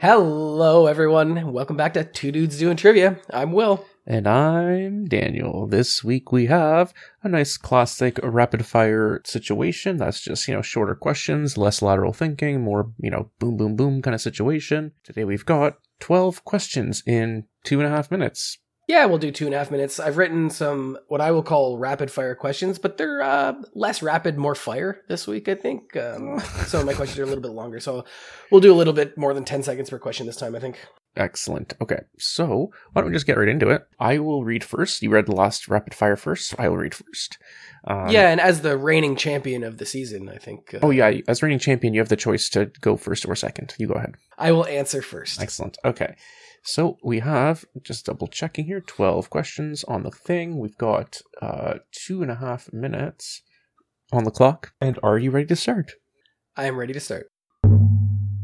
Hello, everyone. Welcome back to Two Dudes Doing Trivia. I'm Will. And I'm Daniel. This week we have a nice classic rapid fire situation. That's just, you know, shorter questions, less lateral thinking, more, you know, boom, boom, boom kind of situation. Today we've got 12 questions in two and a half minutes. Yeah, we'll do two and a half minutes. I've written some what I will call rapid fire questions, but they're uh, less rapid, more fire this week, I think. Um, some of my questions are a little bit longer, so we'll do a little bit more than 10 seconds per question this time, I think. Excellent. Okay, so why don't we just get right into it? I will read first. You read the last rapid fire first, so I will read first. Um, yeah, and as the reigning champion of the season, I think. Uh, Oh, yeah. As reigning champion, you have the choice to go first or second. You go ahead. I will answer first. Excellent. Okay. So we have, just double checking here, 12 questions on the thing. We've got uh, two and a half minutes on the clock. And are you ready to start? I am ready to start.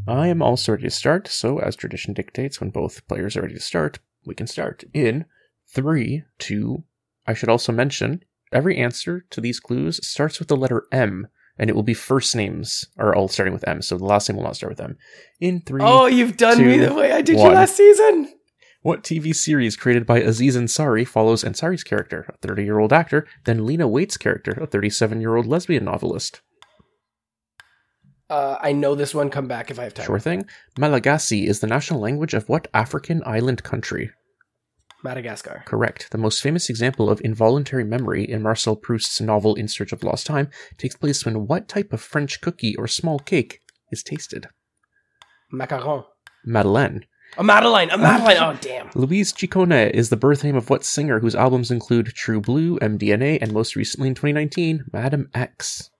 I am also ready to start. So, as tradition dictates, when both players are ready to start, we can start in three, two. I should also mention every answer to these clues starts with the letter M, and it will be first names are all starting with M. So the last name will not start with M. In three. Oh, you've done me the way I did one. you last season. What TV series created by Aziz Ansari follows Ansari's character, a 30 year old actor, then Lena Waithe's character, a 37 year old lesbian novelist? Uh, I know this one. Come back if I have time. Sure thing. Malagasy is the national language of what African island country? Madagascar. Correct. The most famous example of involuntary memory in Marcel Proust's novel In Search of Lost Time takes place when what type of French cookie or small cake is tasted? Macaron. Madeleine. A Madeline. A Madeline. Oh, damn. Louise Ciccone is the birth name of what singer whose albums include True Blue, MDNA, and most recently in 2019, Madame X?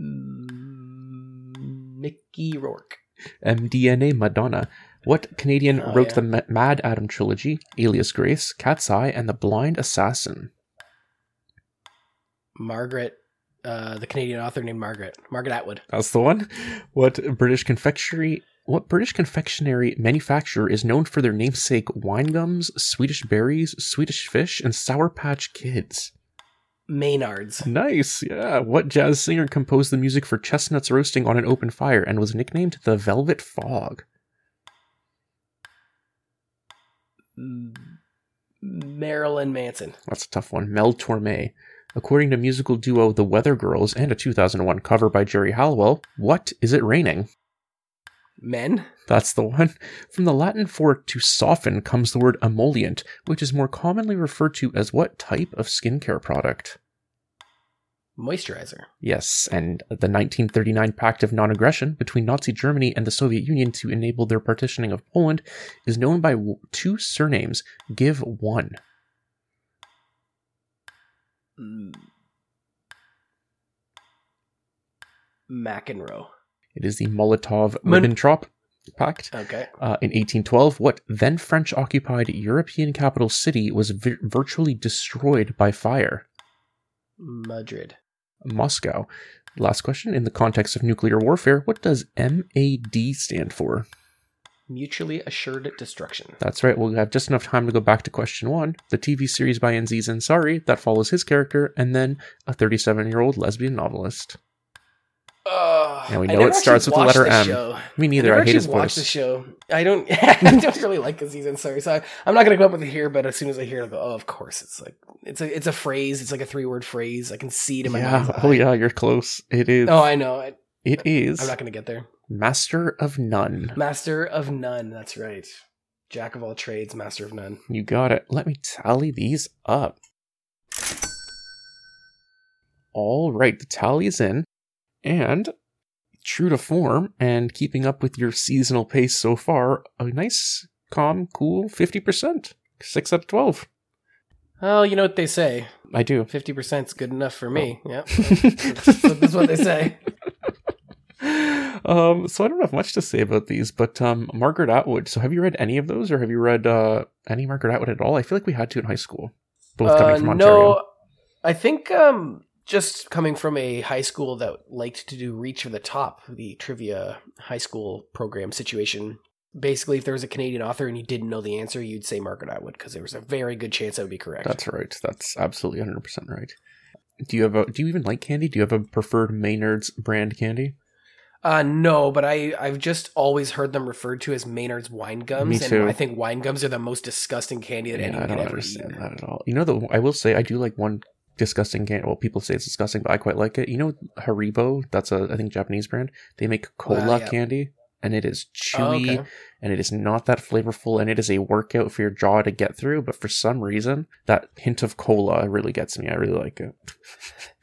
Mm, Mickey Rourke. MDNA Madonna. What Canadian Oh, wrote yeah. the Ma- MaddAddam trilogy, Alias Grace, Cat's Eye, and The Blind Assassin? Margaret. Uh, the Canadian author named Margaret. Margaret Atwood. That's the one. What British confectionery what British confectionery manufacturer is known for their namesake wine gums, Swedish berries, Swedish fish, and Sour Patch Kids? Maynards. Nice, yeah. What jazz singer composed the music for chestnuts roasting on an open fire and was nicknamed the Velvet Fog? Marilyn Manson. That's a tough one. Mel Torme. According to musical duo The Weather Girls and a 2001 cover by Geri Halliwell, what is it raining? Men. That's the one. From the Latin for to soften comes the word emollient, which is more commonly referred to as what type of skincare product? Moisturizer. Yes, and the 1939 Pact of Non Aggression between Nazi Germany and the Soviet Union to enable their partitioning of Poland is known by two surnames. Give one. Mm. McEnroe. It is the Molotov Ribbentrop Pact. Okay. Uh, in 1812, what then French occupied European capital city was vi- virtually destroyed by fire? Madrid. Moscow. Last question. In the context of nuclear warfare, what does MAD stand for? Mutually assured destruction. That's right. We'll have just enough time to go back to question one. The TV series by Aziz Ansari that follows his character, and then a 37 year old lesbian novelist. Oh, Yeah, we know it starts with the letter watched M. show. Me neither. never I, hate his watched the show. I don't. I don't really like Aziz Ansari, so I, I'm not gonna come up with it here. But as soon as I hear it, I go, "Oh, of course!" It's like it's a it's a phrase. It's like a three word phrase. I can see it in my Yeah. Oh, yeah. You're close. It is. Oh, I know. I, it is I'm not gonna get there. Master of None. Master of none. That's right. Jack of all trades, master of none. You got it. Let me tally these up. All right, the tally is in. And true to form and keeping up with your seasonal pace so far, a nice, calm, cool 50%. 6 out of 12. Well, you know what they say. I do. Fifty percent is good enough for me. Yeah, that's, that's what they say. um, so I don't have much to say about these, but um, Margaret Atwood. So have you read any of those, or have you read uh, any Margaret Atwood at all? I feel like we had to in high school, both coming Uh, from Ontario. no, I think um, just coming from a high school that liked to do Reach for the Top, the trivia high school program situation. Basically, if there was a Canadian author and you didn't know the answer, you'd say Margaret Atwood because there was a very good chance that would be correct. That's right. That's absolutely 100% right. Do you have a do you even like candy? Do you have a preferred Maynard's brand candy? Uh, no, but I I've just always heard them referred to as Maynard's wine gums, Me too. and I think wine gums are the most disgusting candy that Yeah, anyone I don't ever understand eat. that at all. You know, though, I will say I do like one disgusting candy. Well, people say it's disgusting, but I quite like it. You know, Haribo. That's a I think Japanese brand. They make cola Uh, yeah. candy, and it is Oh, chewy. okay. and it is not that flavorful and it is a workout for your jaw to get through but for some reason that hint of cola really gets me i really like it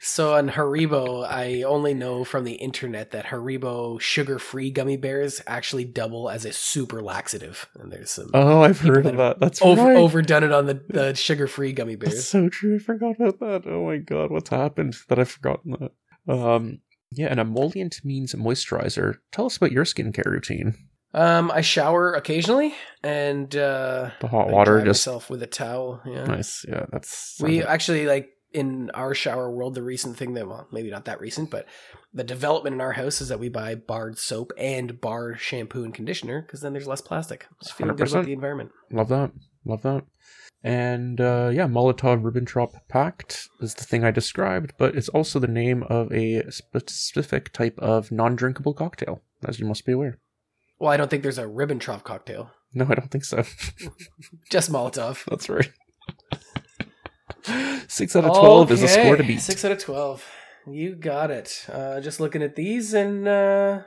So on Haribo, I only know from the internet that Haribo sugar-free gummy bears actually double as a super laxative, and there's some oh i've heard of that that's over, right. overdone it on the, the sugar-free gummy that's bears. so true i forgot about that oh my god what's happened that i've forgotten that um yeah an emollient means moisturizer tell us about your skincare routine Um, I shower occasionally, and uh, the hot I water just myself with a towel. Yeah, nice yeah that's we sounds- actually like in our shower world. The recent thing that well, maybe not that recent, but the development in our house is that we buy barred soap and bar shampoo and conditioner because then there's less plastic. Just feeling good 100%. about the environment. Love that. Love that. And uh, yeah, Molotov Ribbentrop Pact is the thing I described, but it's also the name of a specific type of non drinkable cocktail, as you must be aware. Well, I don't think there's a Ribbentrop cocktail. No, I don't think so. Just Molotov. That's right. Six out of 12 is a score to beat. Six out of twelve. You got it. Uh, just looking at these, and uh,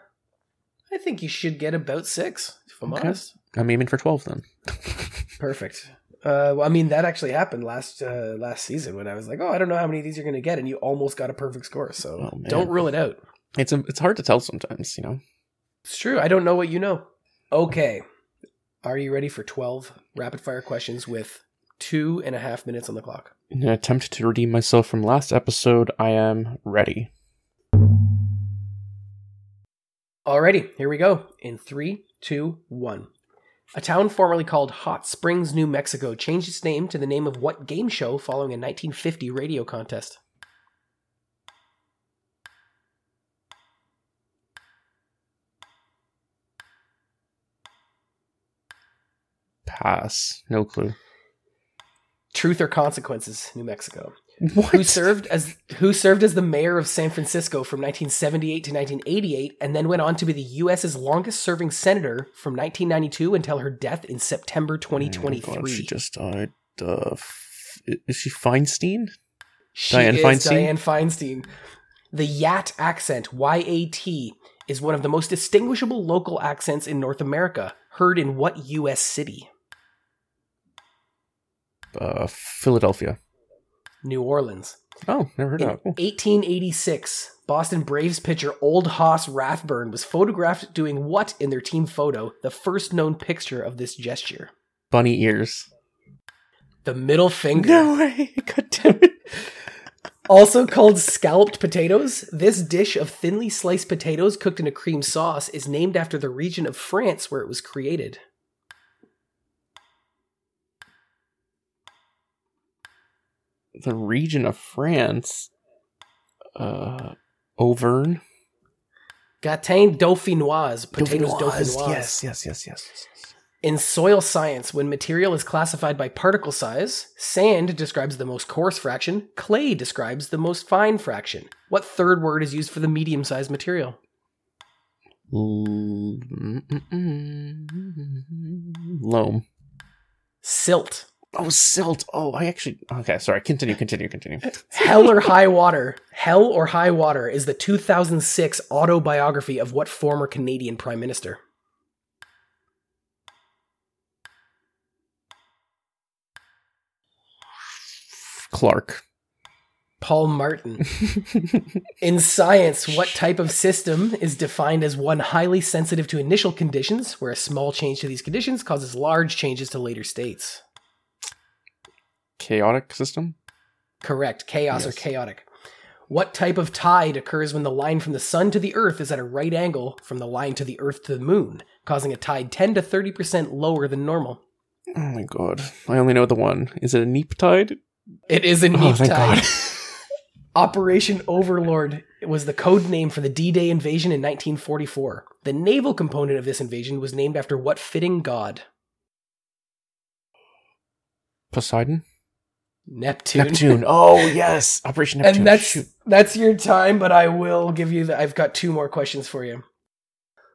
I think you should get about six. If I'm Okay. honest. I'm aiming for 12 then. Perfect. Uh, well, I mean, that actually happened last uh, last season when I was like, "Oh, I don't know how many of these you're going to get," and you almost got a perfect score. So Oh, don't rule it out. It's, a, it's hard to tell sometimes, you know? It's true. I don't know what you know. Okay, are you ready for twelve rapid fire questions with two and a half minutes on the clock? In an attempt to redeem myself from last episode, I am ready. Alrighty, here we go. In three, two, one. A town formerly called Hot Springs, New Mexico, changed its name to the name of what game show following a 1950 radio contest? Pass. No clue. Truth or Consequences, New Mexico. What? Who served as who served as the mayor of San Francisco from 1978 to 1988, and then went on to be the U.S.'s longest-serving senator from 1992 until her death in September Oh 2023. God, she just died. Uh, f- is she Feinstein? She Dianne is Feinstein? Dianne Feinstein. The Yat accent, Y-A-T, is one of the most distinguishable local accents in North America. Heard in what U.S. city? Uh, Philadelphia. New Orleans. Oh, never heard In of that. Cool. 1886, Boston Braves pitcher Old Hoss Radbourn was photographed doing what in their team photo? The first known picture of this gesture. Bunny ears. The middle finger. No way! God damn it! Also called scalloped potatoes, this dish of thinly sliced potatoes cooked in a cream sauce is named after the region of France where it was created. The region of France. Uh, Auvergne. Gratin dauphinoise, potatoes dauphinoise. Yes, yes, yes, yes. In soil science, when material is classified by particle size, sand describes the most coarse fraction, clay describes the most fine fraction. What third word is used for the medium sized material? Loam. Silt. Oh, silt. Oh, I actually. Okay, sorry. Continue, continue, continue. Hell or High Water. Hell or High Water is the 2006 autobiography of what former Canadian Prime Minister? Clark. Paul Martin. In science, what type of system is defined as one highly sensitive to initial conditions, where a small change to these conditions causes large changes to later states? Chaotic system. Correct. Chaos or chaotic. What type of tide occurs when the line from the sun to the earth is at a right angle from the line to the earth to the moon, causing a tide 10 to 30% lower than normal? Oh my god. I only know the one. Is it a neap tide? It is a oh, neap Oh, tide. Operation Overlord was the code name for the D Day invasion in 1944. The naval component of this invasion was named after what fitting god? Poseidon? Neptune. Neptune. Oh, yes. Operation Neptune. And that's Shoot. that's your time, but I will give you the, I've got two more questions for you.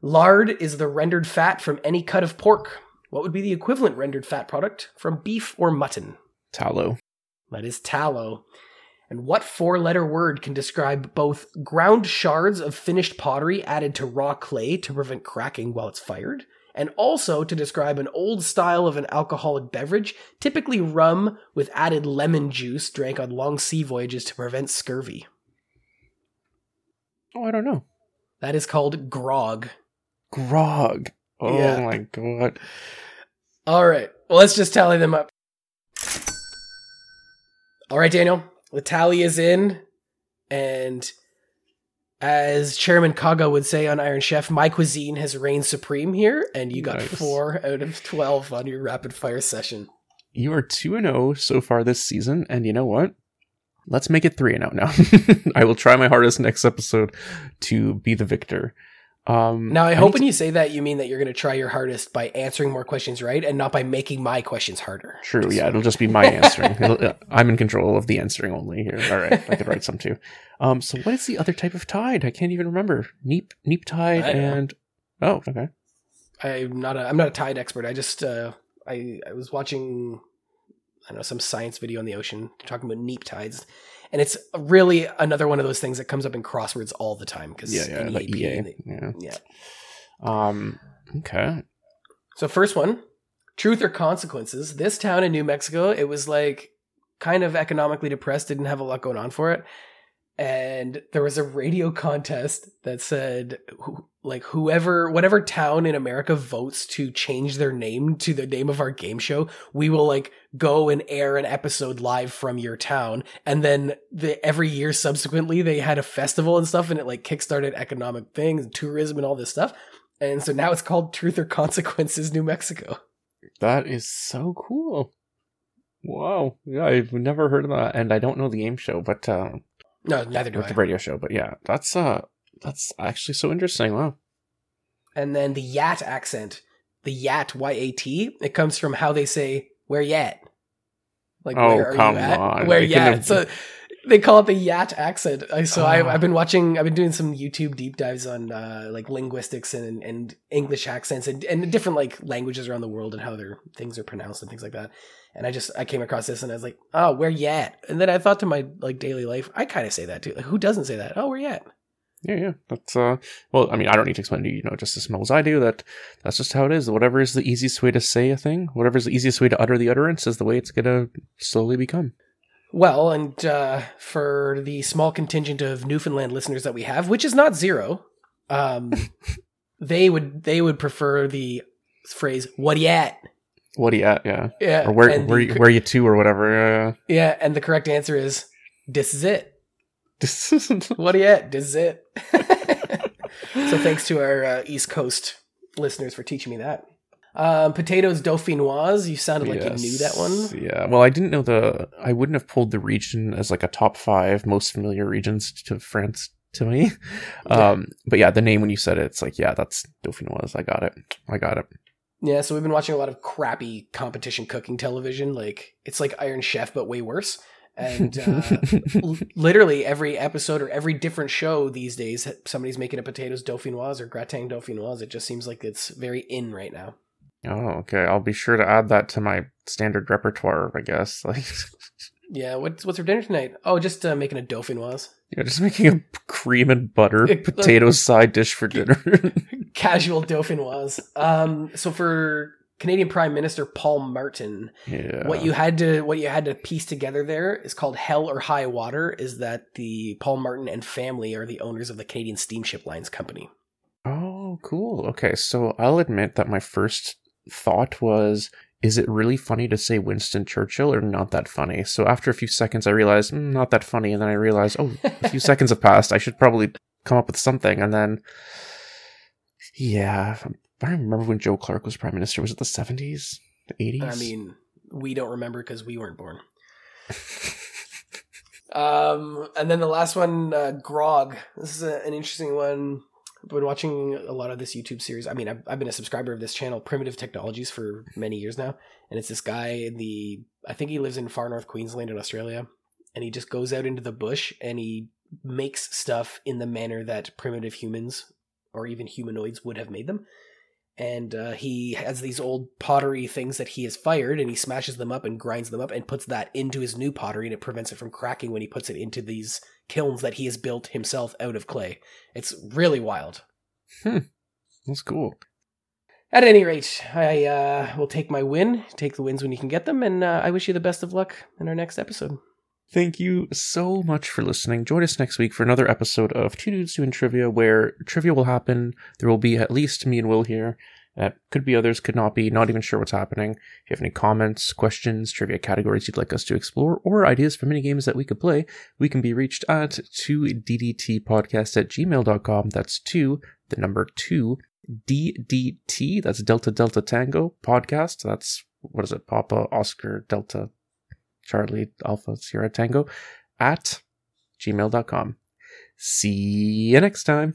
Lard is the rendered fat from any cut of pork. What would be the equivalent rendered fat product from beef or mutton? Tallow. That is tallow. And what four letter word can describe both ground shards of finished pottery added to raw clay to prevent cracking while it's fired, and also to describe an old style of an alcoholic beverage, typically rum with added lemon juice drank on long sea voyages to prevent scurvy? Oh, I don't know. That is called grog. Grog. Oh Yeah. my god. All right. Well, let's just tally them up. All right, Daniel. The tally is in. And as Chairman Kaga would say on Iron Chef, my cuisine has reigned supreme here. And you got Nice. four out of 12 on your rapid fire session. You are 2 and 0 so far this season, and you know what? Let's make it 3 and 0 now. I will try my hardest next episode to be the victor. Um Now, I need hope to- when you say that, you mean that you're going to try your hardest by answering more questions right and not by making my questions harder. True, Just- yeah, it'll just be my answering. Uh, I'm in control of the answering only here. All right, I could write some too. Um, so what is the other type of tide? I can't even remember. Neap, neap tide, I don't know. and oh, okay. I'm not a I'm not a tide expert. I just uh, I I was watching I don't know some science video on the ocean talking about neap tides, and it's really another one of those things that comes up in crosswords all the time because Yeah, yeah, EA. Yeah. yeah. Um, okay. So first one, truth or consequences. This town in New Mexico, it was like kind of economically depressed, didn't have a lot going on for it. And there was a radio contest that said like whoever whatever town in America votes to change their name to the name of our game show, we will like go and air an episode live from your town. And then the every year subsequently they had a festival and stuff and it like kickstarted economic things, tourism and all this stuff. And so now it's called Truth or Consequences New Mexico. That is so cool. Wow. Yeah, I've never heard of that, and I don't know the game show, but uh, No, neither do or I. the radio show. But yeah, that's uh, that's actually so interesting. Wow. And then the Yat accent, the Yat Y A T, it comes from how they say "Where yet." Like Oh, where are come you at? on. Where They couldn't yat? have- So they call it the Yat accent. So I, Ah. I've been watching. I've been doing some YouTube deep dives on uh, like linguistics and and English accents and and different like languages around the world and how their things are pronounced and things like that. And I just I came across this and I was like, oh, where yat? And then I thought to my like daily life, I kind of say that too. Like, who doesn't say that? Oh, where yat? Yeah, yeah. That's uh well, I mean, I don't need to explain to you, you know, just as well as I do that that's just how it is. Whatever is the easiest way to say a thing, whatever is the easiest way to utter the utterance is the way it's gonna slowly become. Well, and uh, for the small contingent of Newfoundland listeners that we have, which is not zero, um, they would they would prefer the phrase "what at?" What are you at? Yeah. Yeah, Or where where the where you to or whatever. yeah, and the correct answer is "this is it." Yeah. What are you at? This is it. so thanks to our uh, East Coast listeners for teaching me that. Um, potatoes dauphinoise. You sounded like you knew that one. Yeah. Well, I didn't know the. I wouldn't have pulled the region as like a top five most familiar regions to France to me. Yeah. Um. But yeah, the name when you said it, it's like yeah, that's Dauphinoise. I got it. I got it. Yeah, so we've been watching a lot of crappy competition cooking television. Like it's like Iron Chef, but way worse. And uh, l- literally every episode or every different show these days, somebody's making a potatoes dauphinoise or gratin dauphinoise. It just seems like it's very in right now. oh, okay. I'll be sure to add that to my standard repertoire. I guess like. Yeah, what's what's for dinner tonight? Oh, just uh, making a dauphinoise. Yeah, just making a cream and butter potato side dish for dinner. Casual dauphinoise. Um, so for Canadian Prime Minister Paul Martin, yeah. what you had to what you had to piece together there is called hell or high water is that the paul martin and family are the owners of the canadian steamship lines company Oh, cool. Okay, so I'll admit that my first thought was is it really funny to say Winston Churchill or not that funny? So after a few seconds, I realized mm, not that funny, and then I realized, oh, a few seconds have passed. I should probably come up with something, and then, yeah, I remember when Joe Clark was prime minister. Was it the seventies, the eighties? i mean we don't remember because we weren't born. Um and then the last one uh, grog. This is a, an interesting one. I've been watching a lot of this youtube series. I mean I've, I've been a subscriber of this channel primitive technologies for many years now. And it's this guy in the i think he lives in far north queensland in australia. And he just goes out into the bush and he makes stuff in the manner that primitive humans or even humanoids would have made them. And uh, he has these old pottery things that he has fired, and he smashes them up and grinds them up and puts that into his new pottery, and it prevents it from cracking when he puts it into these kilns that he has built himself out of clay. It's really wild. That's cool. At any rate, I uh, will take my win, take the wins when you can get them, and uh, I wish you the best of luck in our next episode. Thank you so much for listening. Join us next week for another episode of Two Dudes Doing Trivia, where trivia will happen. There will be at least me and Will here. Uh, could be others, could not be. Not even sure what's happening. If you have any comments, questions, trivia categories you'd like us to explore, or ideas for mini games that we could play, we can be reached at 2ddtpodcast at gmail.com. That's 2, the number 2, DDT, that's Delta Delta Tango podcast. That's, what is it, Papa Oscar Delta Charlie Alpha Sierra Tango at gmail.com. See you next time.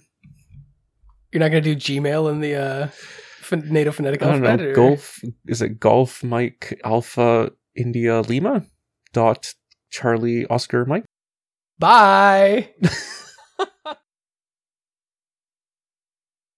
You're not going to do Gmail in the uh, ph- NATO phonetic I don't alphabet? know. or- Golf is it Golf Mike Alpha India Lima dot Charlie Oscar Mike? Bye!